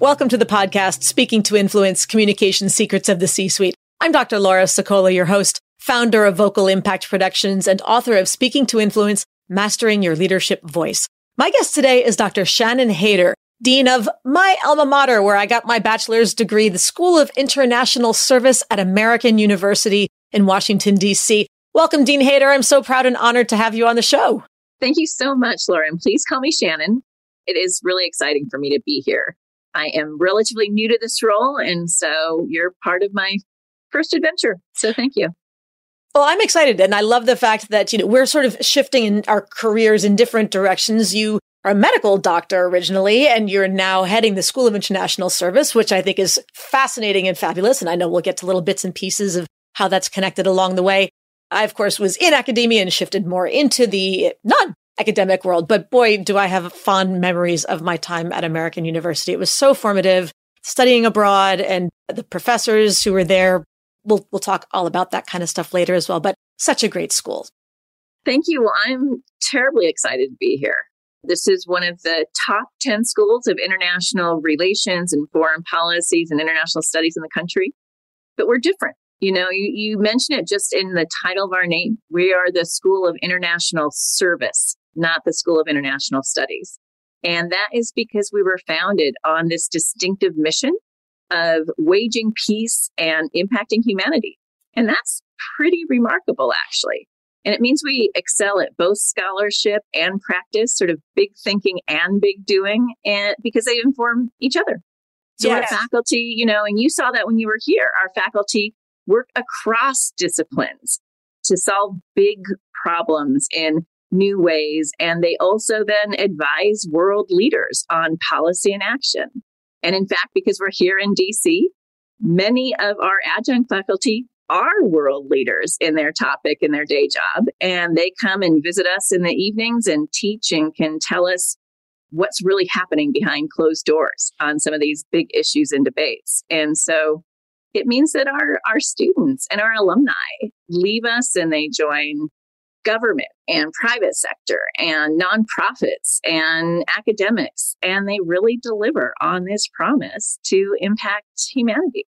Welcome to the podcast, Speaking to Influence Communication Secrets of the C-Suite. I'm Dr. Laura Sicola, your host, founder of Vocal Impact Productions and author of Speaking to Influence, Mastering Your Leadership Voice. My guest today is Dr. Shannon Hader, Dean of my alma mater, where I got my bachelor's degree, the School of International Service at American University in Washington, D.C. Welcome, Dean Hader. I'm so proud and honored to have you on the show. Thank you so much, Laura. And please call me Shannon. It is really exciting for me to be here. I am relatively new to this role, and so you're part of my first adventure. So thank you. Well, I'm excited, and I love the fact that you know we're sort of shifting in our careers in different directions. You are a medical doctor originally, and you're now heading the School of International Service, which I think is fascinating and fabulous. And I know we'll get to little bits and pieces of how that's connected along the way. I, of course, was in academia and shifted more into the non academic world. But boy, do I have fond memories of my time at American University. It was so formative studying abroad and the professors who were there. We'll, we'll talk all about that kind of stuff later as well, but such a great school. Thank you. I'm terribly excited to be here. This is one of the top 10 schools of international relations and foreign policies and international studies in the country. But we're different. You know, you, you mentioned it just in the title of our name. We are the School of International Service not the School of International Studies. And that is because we were founded on this distinctive mission of waging peace and impacting humanity. And that's pretty remarkable, actually. And it means we excel at both scholarship and practice, sort of big thinking and big doing, and because they inform each other. So yes. our faculty, you know, and you saw that when you were here, our faculty work across disciplines to solve big problems in new ways. And they also then advise world leaders on policy and action. And in fact, because we're here in DC, many of our adjunct faculty are world leaders in their topic in their day job. And they come and visit us in the evenings and teach and can tell us what's really happening behind closed doors on some of these big issues and debates. And so it means that our, our students and our alumni leave us and they join government and private sector and nonprofits and academics. And they really deliver on this promise to impact humanity.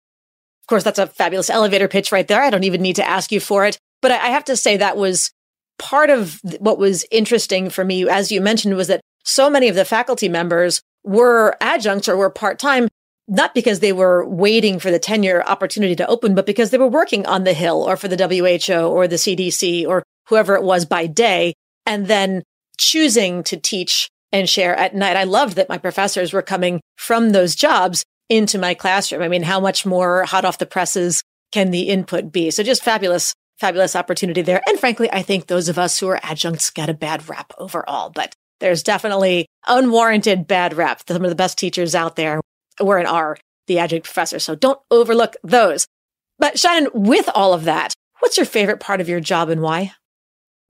Of course, that's a fabulous elevator pitch right there. I don't even need to ask you for it. But I have to say that was part of what was interesting for me, as you mentioned, was that so many of the faculty members were adjuncts or were part time, not because they were waiting for the tenure opportunity to open, but because they were working on the Hill or for the WHO or the CDC or whoever it was by day, and then choosing to teach and share at night. I loved that my professors were coming from those jobs into my classroom. I mean, how much more hot off the presses can the input be? So just fabulous, fabulous opportunity there. And frankly, I think those of us who are adjuncts get a bad rap overall, but there's definitely unwarranted bad rap. Some of the best teachers out there were and are the adjunct professors. So don't overlook those. But Shannon, with all of that, what's your favorite part of your job and why?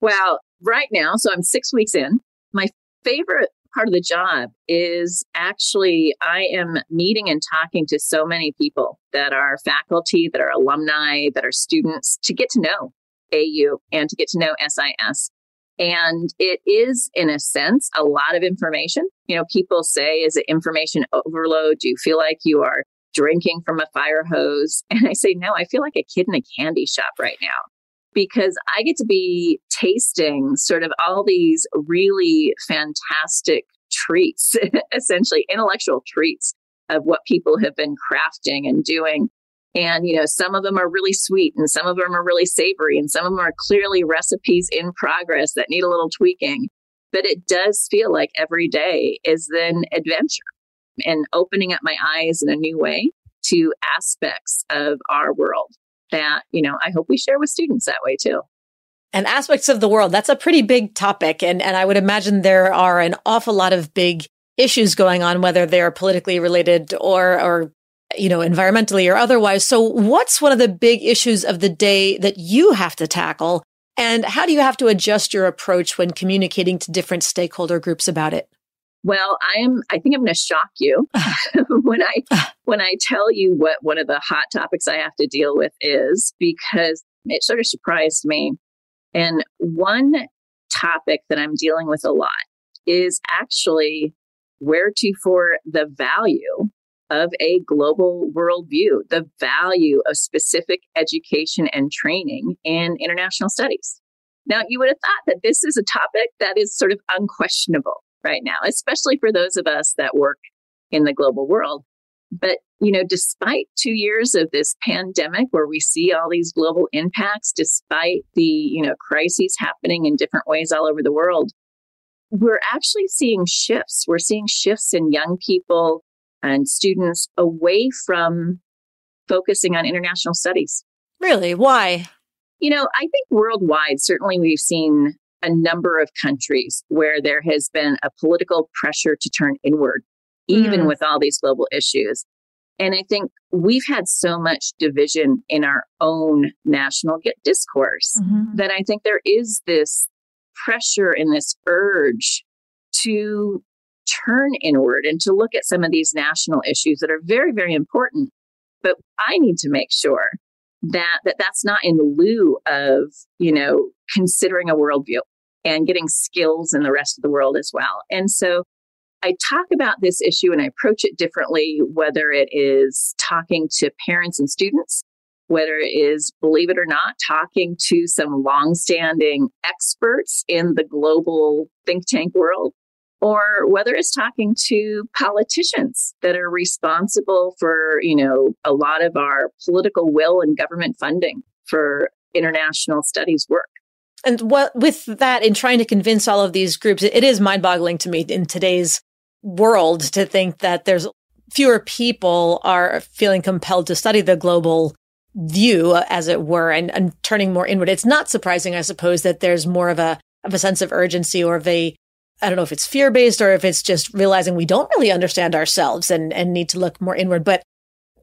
Well, right now, so I'm six weeks in. My favorite part of the job is actually I am meeting and talking to so many people that are faculty, that are alumni, that are students to get to know AU and to get to know SIS. And it is, in a sense, a lot of information. You know, people say, is it information overload? Do you feel like you are drinking from a fire hose? And I say, no, I feel like a kid in a candy shop right now because I get to be tasting sort of all these really fantastic treats, essentially intellectual treats of what people have been crafting and doing. And, you know, some of them are really sweet and some of them are really savory and some of them are clearly recipes in progress that need a little tweaking. But it does feel like every day is an adventure and opening up my eyes in a new way to aspects of our world that, you know, I hope we share with students that way too. And aspects of the world, that's a pretty big topic. And, and I would imagine there are an awful lot of big issues going on, whether they're politically related or, or, you know, environmentally or otherwise. So what's one of the big issues of the day that you have to tackle? And how do you have to adjust your approach when communicating to different stakeholder groups about it? Well, I'm I think I'm going to shock you when I when I tell you what one of the hot topics I have to deal with is because it sort of surprised me. And one topic that I'm dealing with a lot is actually where to for the value of a global worldview, the value of specific education and training in international studies. Now, you would have thought that this is a topic that is sort of unquestionable right now, especially for those of us that work in the global world. But, you know, despite two years of this pandemic where we see all these global impacts, despite the, you know, crises happening in different ways all over the world, we're actually seeing shifts. We're seeing shifts in young people and students away from focusing on international studies. Really? Why? You know, I think worldwide, certainly we've seen a number of countries where there has been a political pressure to turn inward, even mm. with all these global issues. And I think we've had so much division in our own national discourse mm-hmm. that I think there is this pressure and this urge to turn inward and to look at some of these national issues that are very, very important. But I need to make sure that, that that's not in lieu of, you know, considering a worldview and getting skills in the rest of the world as well. And so I talk about this issue and I approach it differently, whether it is talking to parents and students, whether it is, believe it or not, talking to some longstanding experts in the global think tank world, or whether it's talking to politicians that are responsible for, you know, a lot of our political will and government funding for international studies work. And what with that, in trying to convince all of these groups, it is mind boggling to me in today's world to think that there's fewer people are feeling compelled to study the global view, as it were, and, and turning more inward. It's not surprising, I suppose, that there's more of a of a sense of urgency or of a I don't know if it's fear based or if it's just realizing we don't really understand ourselves and, and need to look more inward. But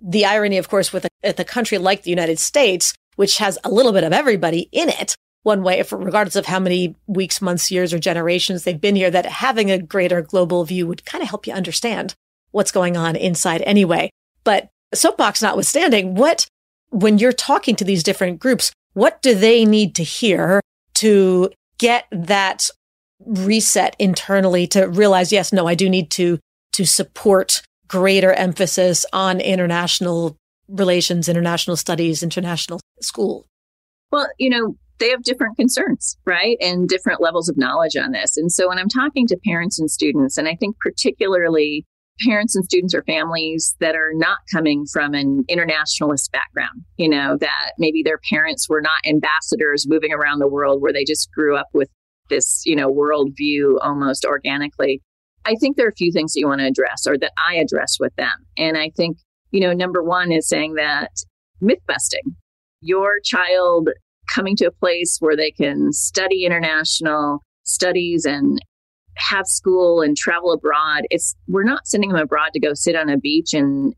the irony, of course, with a, with a country like the United States, which has a little bit of everybody in it, one way, if, regardless of how many weeks, months, years, or generations they've been here, that having a greater global view would kind of help you understand what's going on inside anyway. But soapbox notwithstanding, what, when you're talking to these different groups, what do they need to hear to get that reset internally to realize, yes, no, I do need to, to support greater emphasis on international relations, international studies, international school? Well, you know, they have different concerns, right? And different levels of knowledge on this. And so when I'm talking to parents and students, and I think particularly parents and students or families that are not coming from an internationalist background, you know, that maybe their parents were not ambassadors moving around the world where they just grew up with this, you know, worldview almost organically. I think there are a few things that you want to address or that I address with them. And I think, you know, number one is saying that myth busting. Your child coming to a place where they can study international studies and have school and travel abroad. It's we're not sending them abroad to go sit on a beach and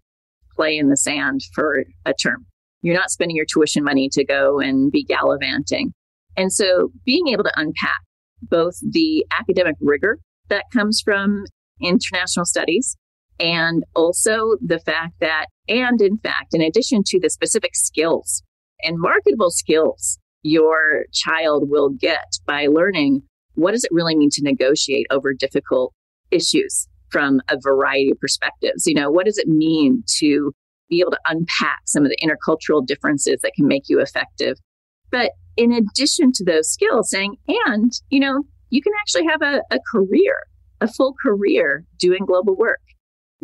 play in the sand for a term. You're not spending your tuition money to go and be gallivanting. And so being able to unpack both the academic rigor that comes from international studies and also the fact that, and in fact, in addition to the specific skills and marketable skills your child will get by learning what does it really mean to negotiate over difficult issues from a variety of perspectives? You know, what does it mean to be able to unpack some of the intercultural differences that can make you effective? But in addition to those skills, saying, and, you know, you can actually have a, a career, a full career doing global work.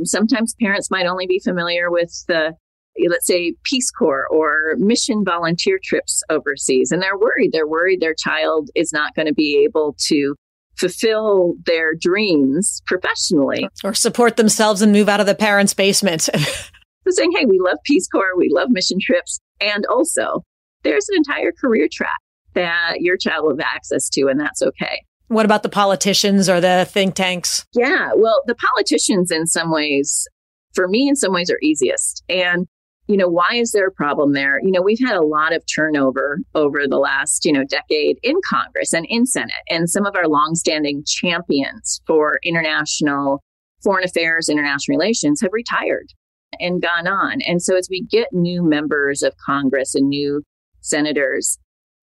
Sometimes parents might only be familiar with the let's say Peace Corps or mission volunteer trips overseas. And they're worried. They're worried their child is not going to be able to fulfill their dreams professionally or support themselves and move out of the parents' basement. so saying, hey, we love Peace Corps, we love mission trips. And also, there's an entire career track that your child will have access to, and that's okay. What about the politicians or the think tanks? Yeah, well, the politicians, in some ways, for me, in some ways, are easiest. And you know, why is there a problem there? You know, we've had a lot of turnover over the last, you know, decade in Congress and in Senate. And some of our longstanding champions for international foreign affairs, international relations have retired and gone on. And so as we get new members of Congress and new senators,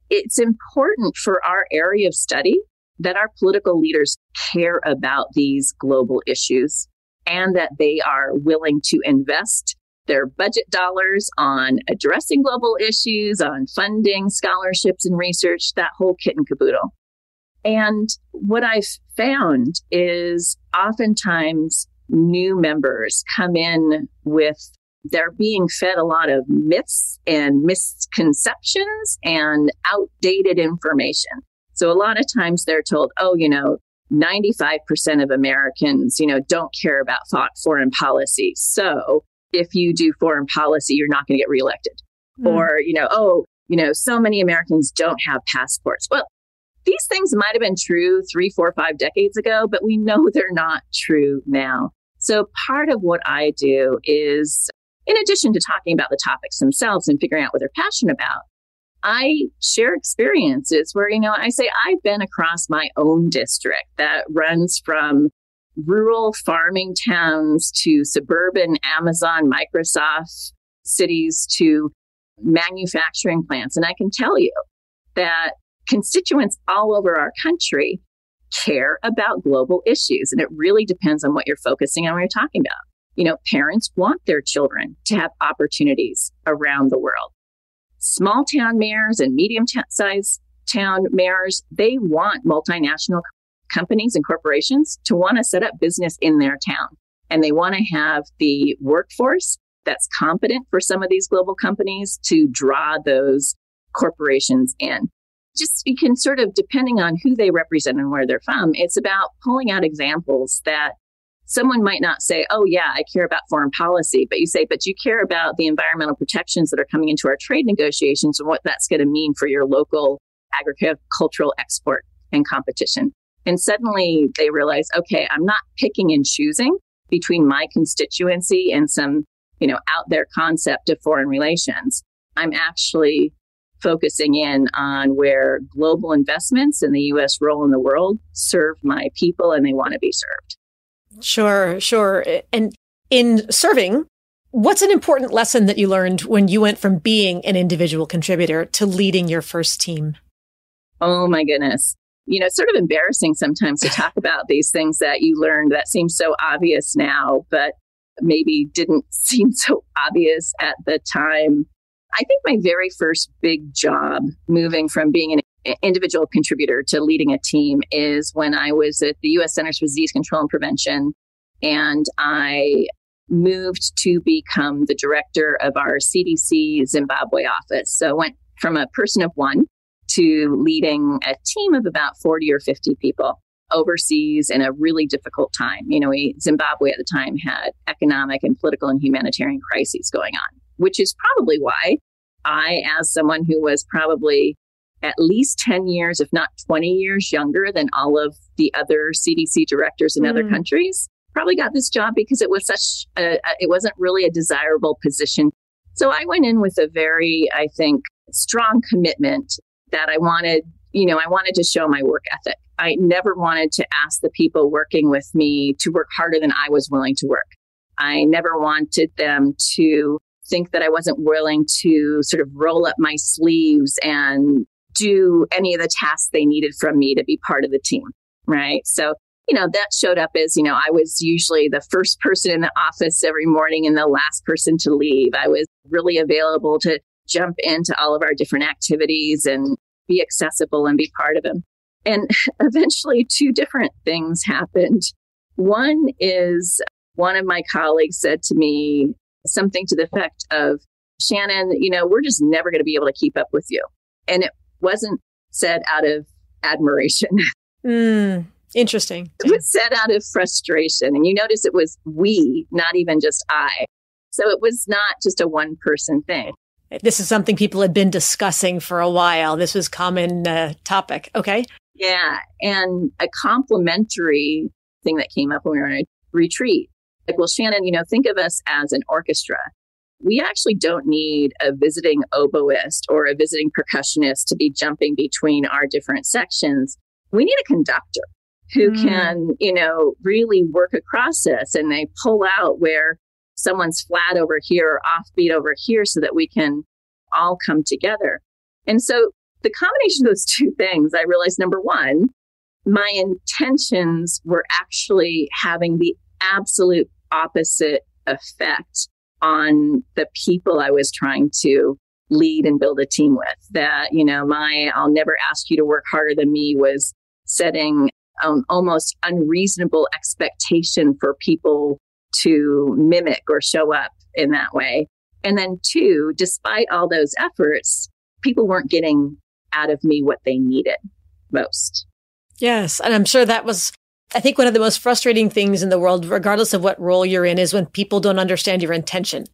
it's important for our area of study that our political leaders care about these global issues and that they are willing to invest their budget dollars on addressing global issues, on funding scholarships and research, that whole kit and caboodle. And what I've found is oftentimes new members come in with they're being fed a lot of myths and misconceptions and outdated information. So a lot of times they're told, oh, you know, 95% of Americans, you know, don't care about thought foreign policy. So if you do foreign policy, you're not going to get reelected. Mm. Or, you know, oh, you know, so many Americans don't have passports. Well, these things might have been true three, four, five decades ago, but we know they're not true now. So part of what I do is, in addition to talking about the topics themselves and figuring out what they're passionate about, I share experiences where, you know, I say I've been across my own district that runs from rural farming towns to suburban Amazon, Microsoft cities to manufacturing plants. And I can tell you that constituents all over our country care about global issues. And it really depends on what you're focusing on, what you're talking about. You know, parents want their children to have opportunities around the world. Small town mayors and medium t- sized town mayors, they want multinational companies and corporations to want to set up business in their town. And they want to have the workforce that's competent for some of these global companies to draw those corporations in. Just you can sort of, depending on who they represent and where they're from, it's about pulling out examples that someone might not say, oh, yeah, I care about foreign policy, but you say, but you care about the environmental protections that are coming into our trade negotiations and what that's going to mean for your local agricultural export and competition. And suddenly they realize, okay, I'm not picking and choosing between my constituency and some, you know, out there concept of foreign relations. I'm actually focusing in on where global investments and the US role in the world serve my people and they want to be served. Sure, sure. And in serving, what's an important lesson that you learned when you went from being an individual contributor to leading your first team? Oh my goodness you know, it's sort of embarrassing sometimes to talk about these things that you learned that seem so obvious now, but maybe didn't seem so obvious at the time. I think my very first big job moving from being an individual contributor to leading a team is when I was at the US Centers for Disease Control and Prevention. And I moved to become the director of our CDC Zimbabwe office. So I went from a person of one to leading a team of about 40 or 50 people overseas in a really difficult time. You know, we, Zimbabwe at the time had economic and political and humanitarian crises going on, which is probably why I, as someone who was probably at least 10 years, if not 20 years younger than all of the other CDC directors in mm. other countries, probably got this job because it was such a, it wasn't really a desirable position. So I went in with a very, I think, strong commitment that I wanted, you know, I wanted to show my work ethic. I never wanted to ask the people working with me to work harder than I was willing to work. I never wanted them to think that I wasn't willing to sort of roll up my sleeves and do any of the tasks they needed from me to be part of the team. Right. So, you know, that showed up as, you know, I was usually the first person in the office every morning and the last person to leave. I was really available to jump into all of our different activities and be accessible and be part of them. And eventually, two different things happened. One is one of my colleagues said to me something to the effect of, Shannon, you know, we're just never going to be able to keep up with you. And it wasn't said out of admiration. Mm, interesting. It was said out of frustration. And you notice it was we, not even just I. So it was not just a one person thing. This is something people had been discussing for a while. This was common uh, topic. Okay. Yeah. And a complementary thing that came up when we were on a retreat. Like, well, Shannon, you know, think of us as an orchestra. We actually don't need a visiting oboist or a visiting percussionist to be jumping between our different sections. We need a conductor who mm. can, you know, really work across this and they pull out where someone's flat over here or offbeat over here so that we can all come together. And so the combination of those two things, I realized number one, my intentions were actually having the absolute opposite effect on the people I was trying to lead and build a team with. That, you know, my I'll never ask you to work harder than me was setting an almost unreasonable expectation for people to mimic or show up in that way. And then, two, despite all those efforts, people weren't getting out of me what they needed most. Yes. And I'm sure that was, I think, one of the most frustrating things in the world, regardless of what role you're in, is when people don't understand your intention.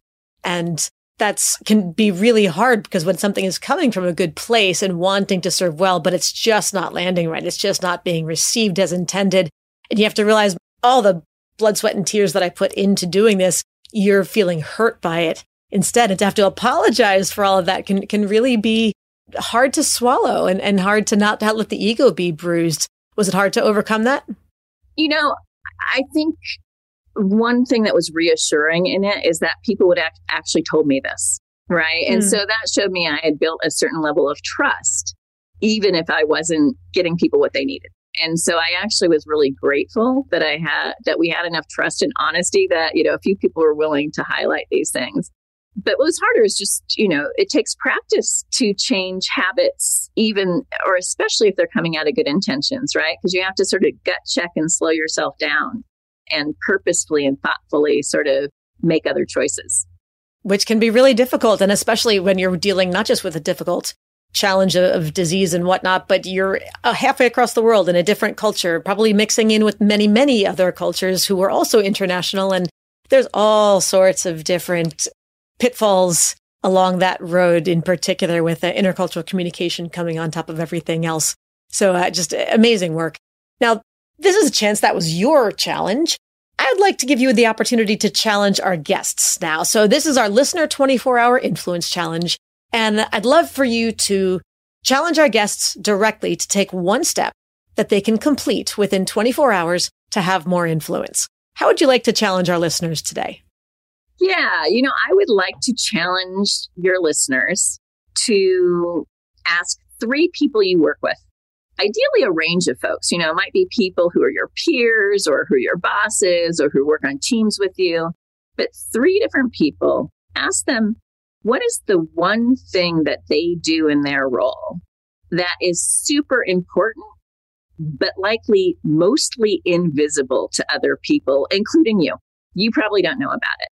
And that's can be really hard because when something is coming from a good place and wanting to serve well, but it's just not landing right. It's just not being received as intended. And you have to realize all the blood, sweat, and tears that I put into doing this, you're feeling hurt by it instead. And to have to apologize for all of that can, can really be hard to swallow and, and hard to not let the ego be bruised. Was it hard to overcome that? You know, I think one thing that was reassuring in it is that people would act, actually told me this, right? Mm. And hmm. so that showed me I had built a certain level of trust, even if I wasn't getting people what they needed. And so I actually was really grateful that I had that we had enough trust and honesty that you know a few people were willing to highlight these things. But what was harder is just, you know, it takes practice to change habits, even or especially if they're coming out of good intentions, right? Because you have to sort of gut check and slow yourself down and purposefully and thoughtfully sort of make other choices. Which can be really difficult. And especially when you're dealing not just with a difficult challenge of disease and whatnot, but you're uh, halfway across the world in a different culture, probably mixing in with many, many other cultures who are also international. And there's all sorts of different pitfalls along that road, in particular with the intercultural communication coming on top of everything else. So uh, just amazing work. Now, this is a chance that was your challenge. I'd like to give you the opportunity to challenge our guests now. So this is our listener 24 hour influence challenge. And I'd love for you to challenge our guests directly to take one step that they can complete within 24 hours to have more influence. How would you like to challenge our listeners today? Yeah, you know, I would like to challenge your listeners to ask three people you work with. Ideally, a range of folks. You know, it might be people who are your peers or who your bosses or who work on teams with you, but three different people. Ask them, what is the one thing that they do in their role that is super important, but likely mostly invisible to other people, including you? You probably don't know about it.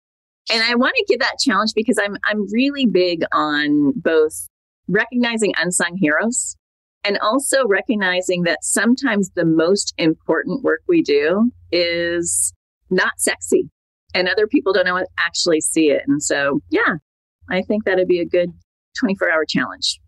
And I want to give that challenge because I'm I'm really big on both recognizing unsung heroes and also recognizing that sometimes the most important work we do is not sexy and other people don't know actually see it. And so, yeah, I think that'd be a good 24 hour challenge.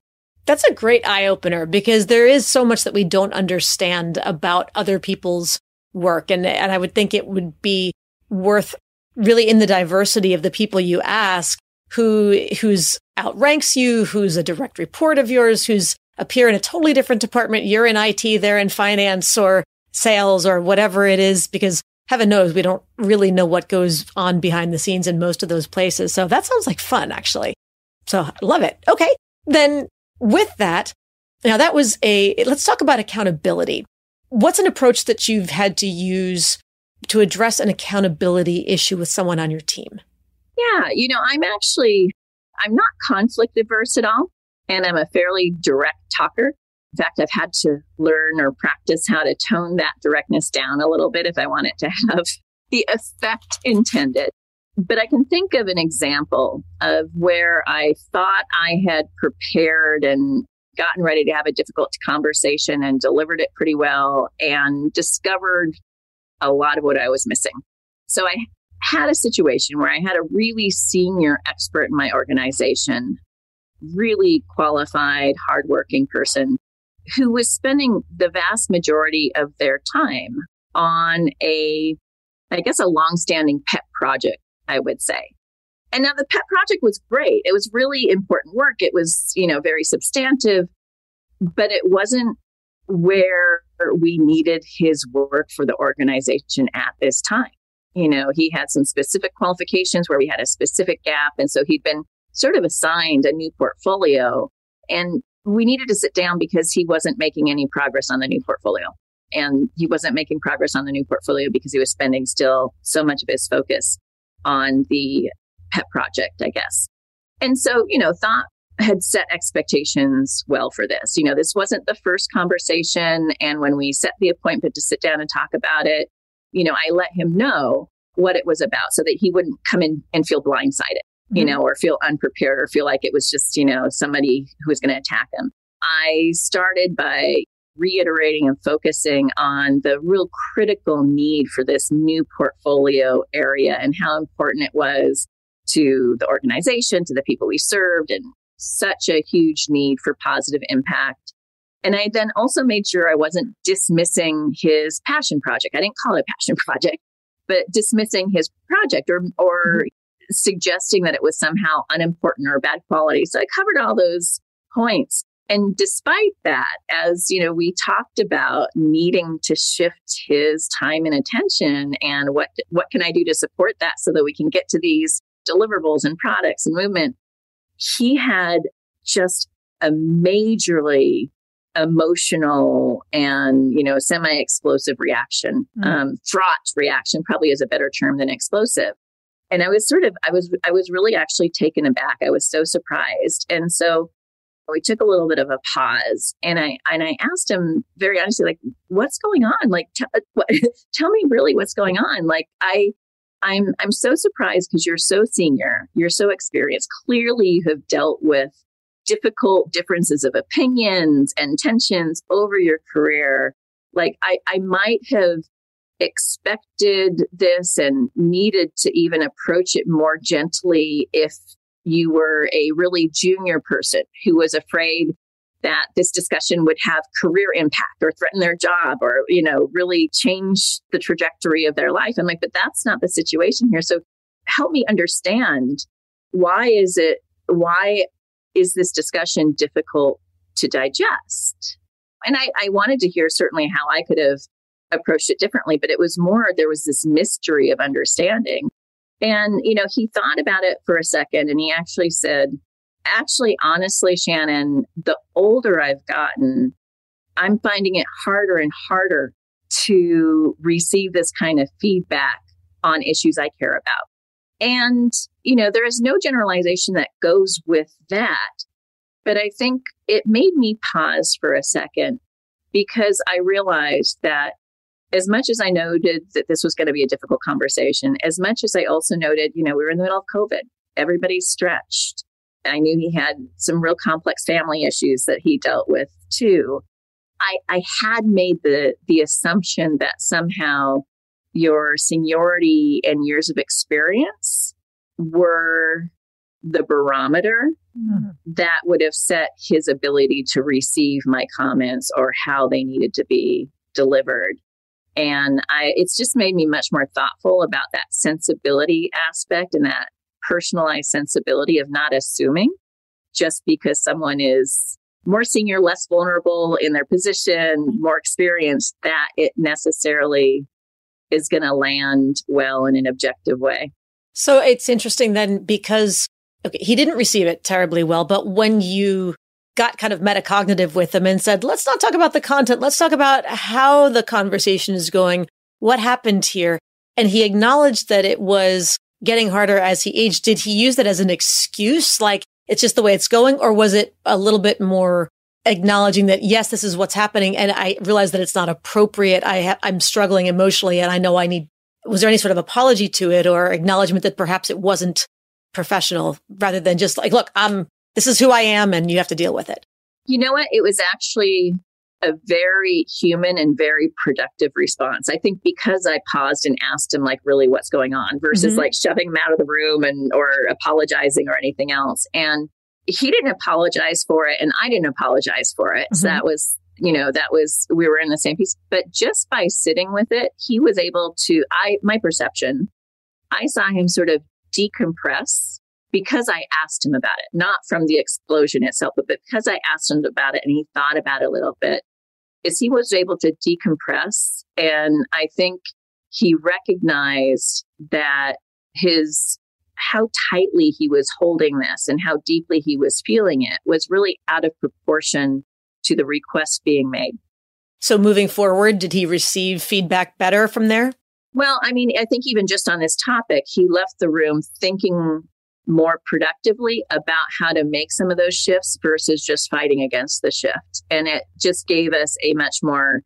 That's a great eye opener because there is so much that we don't understand about other people's work. And, and I would think it would be worth really in the diversity of the people you ask who who's outranks you, who's a direct report of yours, who's appear in a totally different department. You're in IT, they're in finance or sales or whatever it is, because heaven knows we don't really know what goes on behind the scenes in most of those places. So that sounds like fun, actually. So I love it. Okay. Then with that, now that was a, let's talk about accountability. What's an approach that you've had to use to address an accountability issue with someone on your team? Yeah, you know, I'm actually I'm not conflict averse at all and I'm a fairly direct talker. In fact, I've had to learn or practice how to tone that directness down a little bit if I want it to have the effect intended. But I can think of an example of where I thought I had prepared and gotten ready to have a difficult conversation and delivered it pretty well and discovered a lot of what I was missing. So I had a situation where I had a really senior expert in my organization, really qualified, hardworking person who was spending the vast majority of their time on a, I guess, a long-standing pet project, I would say. And now the pet project was great. It was really important work. It was, you know, very substantive, but it wasn't where we needed his work for the organization at this time. You know, he had some specific qualifications where we had a specific gap. And so he'd been sort of assigned a new portfolio. And we needed to sit down because he wasn't making any progress on the new portfolio. And he wasn't making progress on the new portfolio because he was spending still so much of his focus on the pet project, I guess. And so, you know, thought had set expectations well for this. You know, this wasn't the first conversation. And when we set the appointment to sit down and talk about it, you know, I let him know what it was about so that he wouldn't come in and feel blindsided, you mm-hmm. know, or feel unprepared or feel like it was just, you know, somebody who was going to attack him. I started by reiterating and focusing on the real critical need for this new portfolio area and how important it was to the organization, to the people we served, and such a huge need for positive impact. And I then also made sure I wasn't dismissing his passion project. I didn't call it a passion project, but dismissing his project or, or mm-hmm. Suggesting that it was somehow unimportant or bad quality. So I covered all those points. And despite that, as you know, we talked about needing to shift his time and attention and what what can I do to support that so that we can get to these deliverables and products and movement, he had just a majorly emotional and you know semi-explosive reaction mm. um, fraught reaction probably is a better term than explosive and i was sort of i was i was really actually taken aback. I was so surprised. And so we took a little bit of a pause. And i and i asked him very honestly like what's going on? Like t- uh, what, tell me really what's going on. Like i I'm I'm so surprised because you're so senior, you're so experienced. Clearly, you have dealt with difficult differences of opinions and tensions over your career. Like I, I might have expected this and needed to even approach it more gently if you were a really junior person who was afraid that this discussion would have career impact or threaten their job or, you know, really change the trajectory of their life. I'm like, but that's not the situation here. So help me understand why is it, why is this discussion difficult to digest? And I, I wanted to hear certainly how I could have approached it differently, but it was more, there was this mystery of understanding. And, you know, he thought about it for a second and he actually said, actually, honestly, Shannon, the older I've gotten, I'm finding it harder and harder to receive this kind of feedback on issues I care about. And, you know, there is no generalization that goes with that. But I think it made me pause for a second because I realized that as much as I noted that this was going to be a difficult conversation, as much as I also noted, you know, we were in the middle of COVID, everybody's stretched. I knew he had some real complex family issues that he dealt with too. I, I had made the the assumption that somehow your seniority and years of experience were the barometer mm-hmm. that would have set his ability to receive my comments or how they needed to be delivered. And I, it's just made me much more thoughtful about that sensibility aspect and that personalized sensibility of not assuming just because someone is more senior, less vulnerable in their position, more experienced, that it necessarily is going to land well in an objective way. So it's interesting then because okay, he didn't receive it terribly well, but when you got kind of metacognitive with him and said, let's not talk about the content, let's talk about how the conversation is going, what happened here. And he acknowledged that it was getting harder as he aged, did he use that as an excuse? Like it's just the way it's going? Or was it a little bit more acknowledging that, yes, this is what's happening. And I realize that it's not appropriate. I ha- I'm struggling emotionally and I know I need, was there any sort of apology to it or acknowledgement that perhaps it wasn't professional rather than just like, look, I'm, this is who I am and you have to deal with it? You know what? It was actually a very human and very productive response. I think because I paused and asked him like really what's going on versus mm-hmm. like shoving him out of the room and or apologizing or anything else. And he didn't apologize for it and I didn't apologize for it. Mm-hmm. So that was you know, that was, we were in the same piece. But just by sitting with it, he was able to, I, my perception, I saw him sort of decompress because I asked him about it, not from the explosion itself, but because I asked him about it and he thought about it a little bit, is he was able to decompress. And I think he recognized that his how tightly he was holding this and how deeply he was feeling it was really out of proportion to the request being made. So, moving forward, did he receive feedback better from there? Well, I mean, I think even just on this topic, he left the room thinking more productively about how to make some of those shifts versus just fighting against the shift. And it just gave us a much more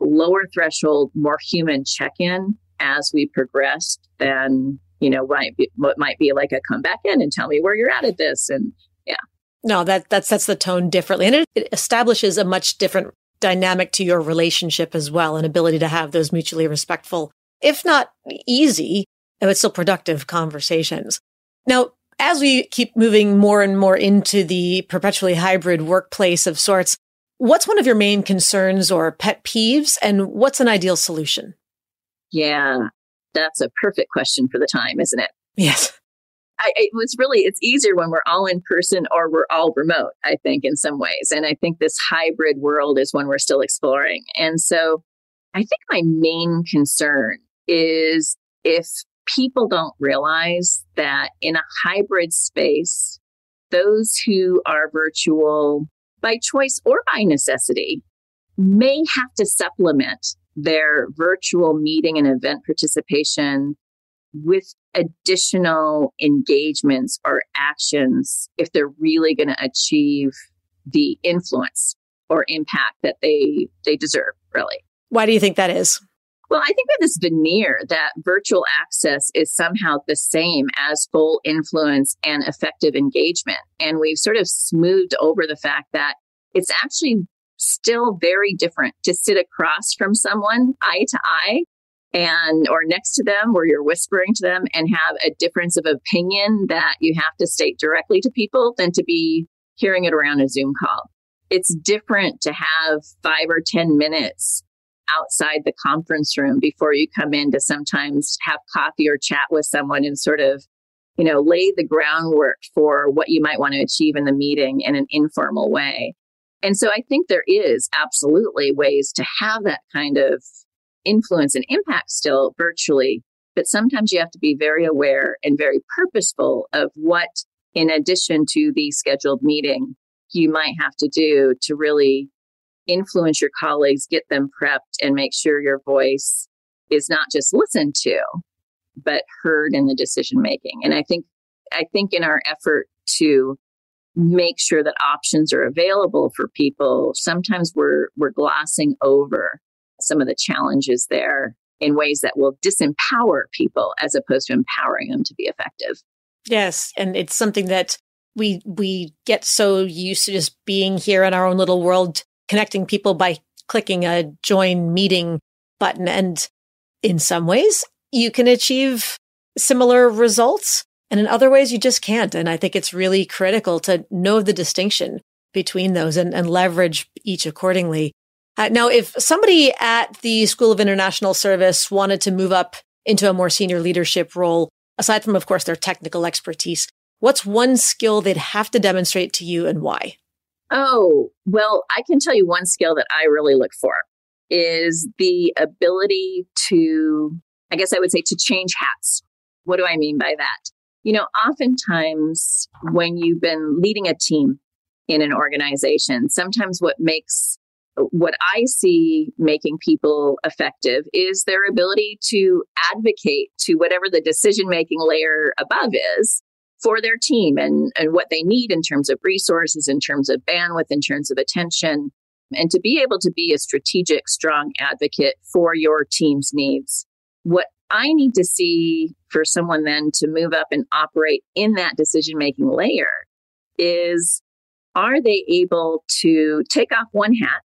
lower threshold, more human check in as we progressed than, you know, might be, what might be like a come back in and tell me where you're at at this. And yeah. No, that, that sets the tone differently. And it, it establishes a much different dynamic to your relationship as well, and ability to have those mutually respectful, if not easy, but still productive conversations. Now, as we keep moving more and more into the perpetually hybrid workplace of sorts, what's one of your main concerns or pet peeves and what's an ideal solution? Yeah, that's a perfect question for the time, isn't it? Yes. I, it was really, it's easier when we're all in person or we're all remote, I think, in some ways. And I think this hybrid world is one we're still exploring. And so I think my main concern is if people don't realize that in a hybrid space, those who are virtual by choice or by necessity may have to supplement their virtual meeting and event participation with additional engagements or actions if they're really going to achieve the influence or impact that they they deserve really. Why do you think that is well, I think we have this veneer that virtual access is somehow the same as full influence and effective engagement. And we've sort of smoothed over the fact that it's actually still very different to sit across from someone eye to eye and or next to them where you're whispering to them and have a difference of opinion that you have to state directly to people than to be hearing it around a Zoom call. It's different to have five or 10 minutes outside the conference room before you come in to sometimes have coffee or chat with someone and sort of you know lay the groundwork for what you might want to achieve in the meeting in an informal way. And so i think there is absolutely ways to have that kind of influence and impact still virtually but sometimes you have to be very aware and very purposeful of what in addition to the scheduled meeting you might have to do to really influence your colleagues, get them prepped, and make sure your voice is not just listened to, but heard in the decision making. And I think, I think in our effort to make sure that options are available for people, sometimes we're, we're glossing over some of the challenges there in ways that will disempower people as opposed to empowering them to be effective. Yes. And it's something that we we get so used to just being here in our own little world connecting people by clicking a join meeting button. And in some ways, you can achieve similar results. And in other ways, you just can't. And I think it's really critical to know the distinction between those and, and leverage each accordingly. Uh, now, if somebody at the School of International Service wanted to move up into a more senior leadership role, aside from, of course, their technical expertise, what's one skill they'd have to demonstrate to you and why? Oh, well, I can tell you one skill that I really look for is the ability to, I guess I would say, to change hats. What do I mean by that? You know, oftentimes when you've been leading a team in an organization, sometimes what makes what I see making people effective is their ability to advocate to whatever the decision making layer above is for their team and, and what they need in terms of resources, in terms of bandwidth, in terms of attention, and to be able to be a strategic, strong advocate for your team's needs. What I need to see for someone then to move up and operate in that decision making layer is are they able to take off one hat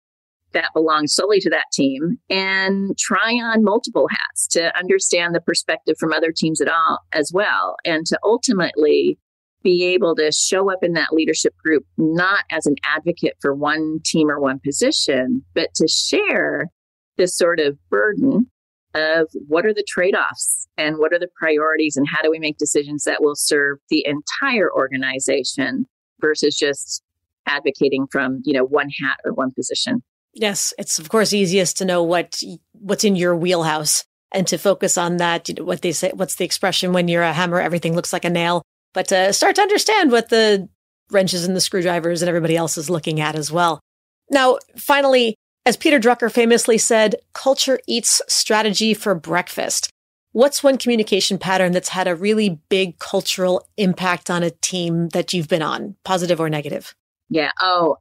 that belongs solely to that team and try on multiple hats to understand the perspective from other teams at all as well and to ultimately be able to show up in that leadership group, not as an advocate for one team or one position, but to share this sort of burden of what are the trade offs and what are the priorities and how do we make decisions that will serve the entire organization versus just advocating from, you know, one hat or one position. Yes, it's of course easiest to know what what's in your wheelhouse and to focus on that. You know, what they say, what's the expression when you're a hammer, everything looks like a nail. But to start to understand what the wrenches and the screwdrivers and everybody else is looking at as well. Now, finally, as Peter Drucker famously said, culture eats strategy for breakfast. What's one communication pattern that's had a really big cultural impact on a team that you've been on, positive or negative? Yeah. Oh,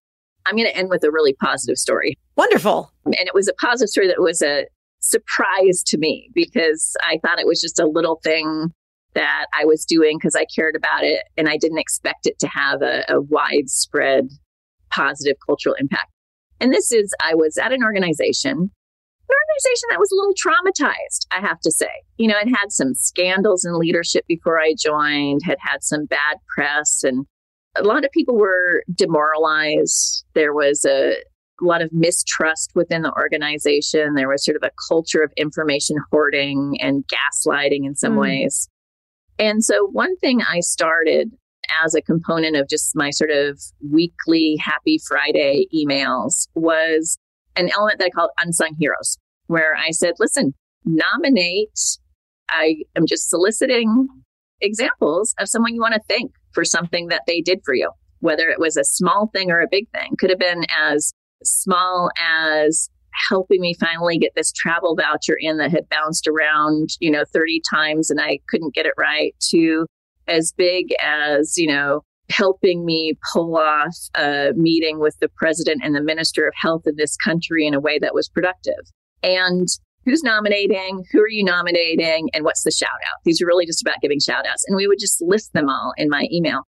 I'm going to end with a really positive story. Wonderful. And it was a positive story that was a surprise to me because I thought it was just a little thing that I was doing because I cared about it and I didn't expect it to have a, a widespread positive cultural impact. And this is, I was at an organization, an organization that was a little traumatized, I have to say. You know, it had some scandals in leadership before I joined, had had some bad press, and a lot of people were demoralized. There was a, a lot of mistrust within the organization. There was sort of a culture of information hoarding and gaslighting in some mm. ways. And so, one thing I started as a component of just my sort of weekly Happy Friday emails was an element that I called Unsung Heroes, where I said, listen, nominate. I am just soliciting examples of someone you want to thank for something that they did for you, whether it was a small thing or a big thing. Could have been as small as helping me finally get this travel voucher in that had bounced around, you know, 30 times and I couldn't get it right to as big as, you know, helping me pull off a meeting with the president and the minister of health in this country in a way that was productive. And who's nominating? Who are you nominating? And what's the shout out? These are really just about giving shout outs. And we would just list them all in my email.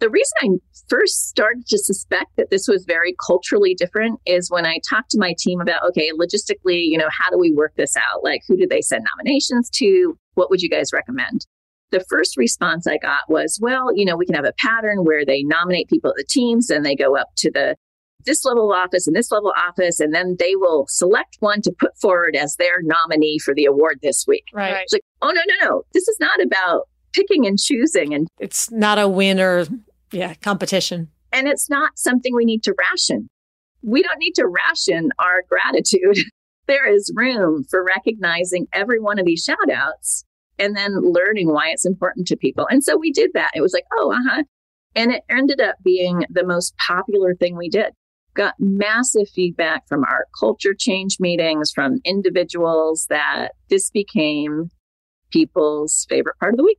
The reason I first started to suspect that this was very culturally different is when I talked to my team about, okay, logistically, you know, how do we work this out? Like, who do they send nominations to? What would you guys recommend? The first response I got was, well, you know, we can have a pattern where they nominate people at the teams and they go up to the this level office and this level office, and then they will select one to put forward as their nominee for the award this week. Right. It's like, oh no, no, no. This is not about picking and choosing and it's not a winner yeah, competition. And it's not something we need to ration. We don't need to ration our gratitude. there is room for recognizing every one of these shout outs and then learning why it's important to people. And so we did that. It was like, oh, uh huh. And it ended up being the most popular thing we did. Got massive feedback from our culture change meetings from individuals that this became people's favorite part of the week.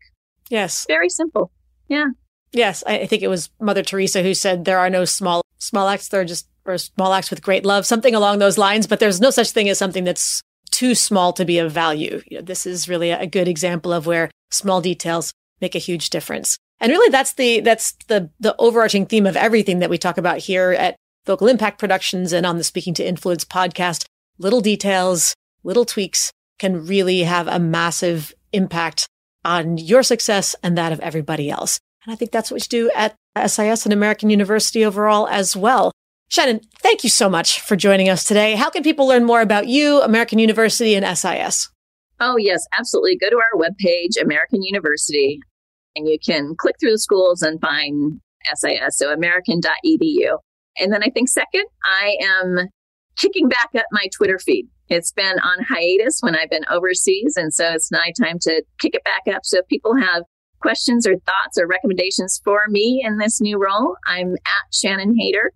Yes. Very simple. Yeah. Yes, I think it was Mother Teresa who said there are no small small acts. There are just or small acts with great love, something along those lines. But there's no such thing as something that's too small to be of value. You know, this is really a good example of where small details make a huge difference. And really, that's the that's the the overarching theme of everything that we talk about here at Vocal Impact Productions and on the Speaking to Influence podcast. Little details, little tweaks can really have a massive impact on your success and that of everybody else. And I think that's what we do at SIS and American University overall as well. Shannon, thank you so much for joining us today. How can people learn more about you, American University, and SIS? Oh, yes, absolutely. Go to our webpage, American University, and you can click through the schools and find SIS, so american.edu. And then I think second, I am kicking back up my Twitter feed. It's been on hiatus when I've been overseas, and so it's now time to kick it back up. So if people have questions or thoughts or recommendations for me in this new role, I'm at Shannon Hader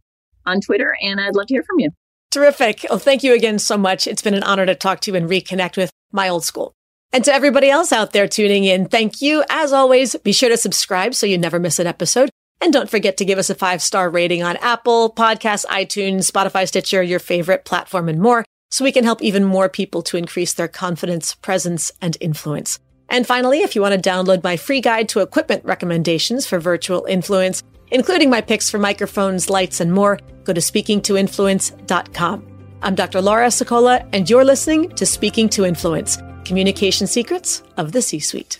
on Twitter, and I'd love to hear from you. Terrific. Well, thank you again so much. It's been an honor to talk to you and reconnect with my old school. And to everybody else out there tuning in, thank you. As always, be sure to subscribe so you never miss an episode. And don't forget to give us a five star rating on Apple, Podcasts, iTunes, Spotify, Stitcher, your favorite platform, and more, so we can help even more people to increase their confidence, presence, and influence. And finally, if you want to download my free guide to equipment recommendations for virtual influence, including my picks for microphones, lights, and more, go to speakingtoinfluence.com. I'm Dr. Laura Sicola, and you're listening to Speaking to Influence Communication Secrets of the C Suite.